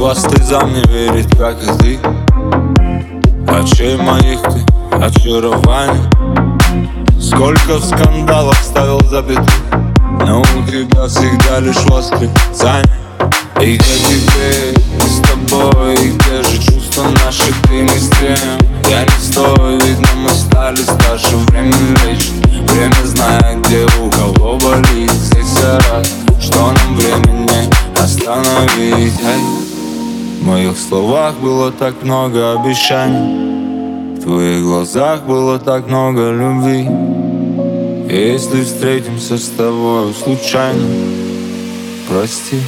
хвосты за мне верить, как и ты Очей моих ты очарование Сколько в скандалах ставил запятых Но у тебя всегда лишь восклицание И где теперь моих словах было так много обещаний. В твоих глазах было так много любви. Если встретимся с тобой случайно Прости.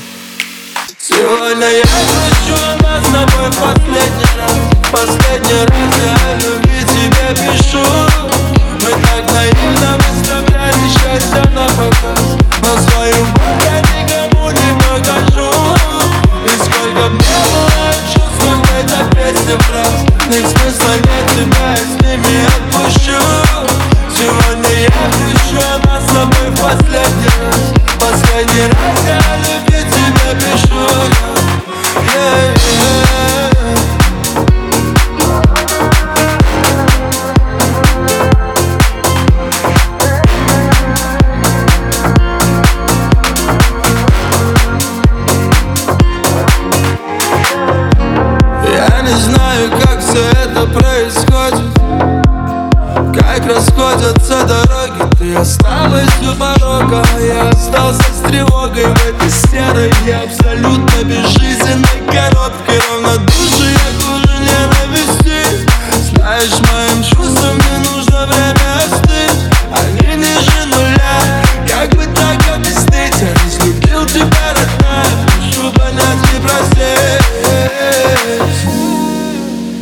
Сегодня я хочу нас с тобой последний раз. Последний раз фраз Их смысла нет, тебя я с ними осталась у порога Я остался с тревогой в этой серой И абсолютно безжизненной коробке Равнодушие к луже ненависти Знаешь, моим чувствам не нужно время остыть. Они ниже нуля. Как бы так объяснить? Я не любил тебя, родная. Прошу понять и простить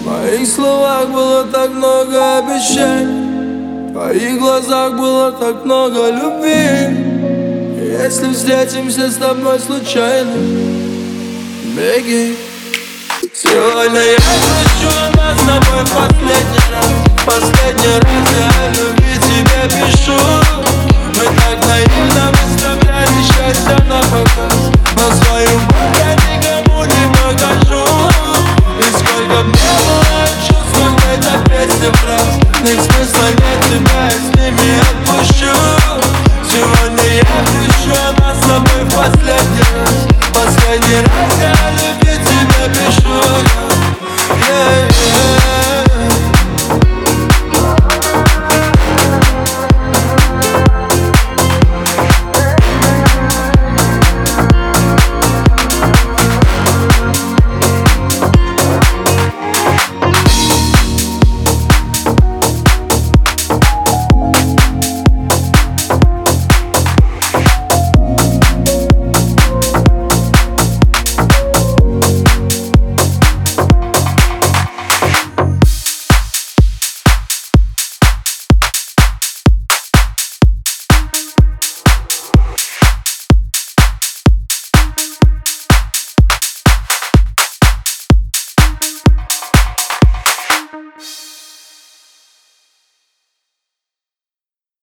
в моих словах было так много обещаний В твоих глазах было так много любви. Если встретимся с тобой случайно Беги. Сегодня я хочу нас с тобой последний раз Последний раз Вечных смысла нет тебя, я с ними отпущу. Сегодня я пришел а нас с тобой в последний раз. Последний раз.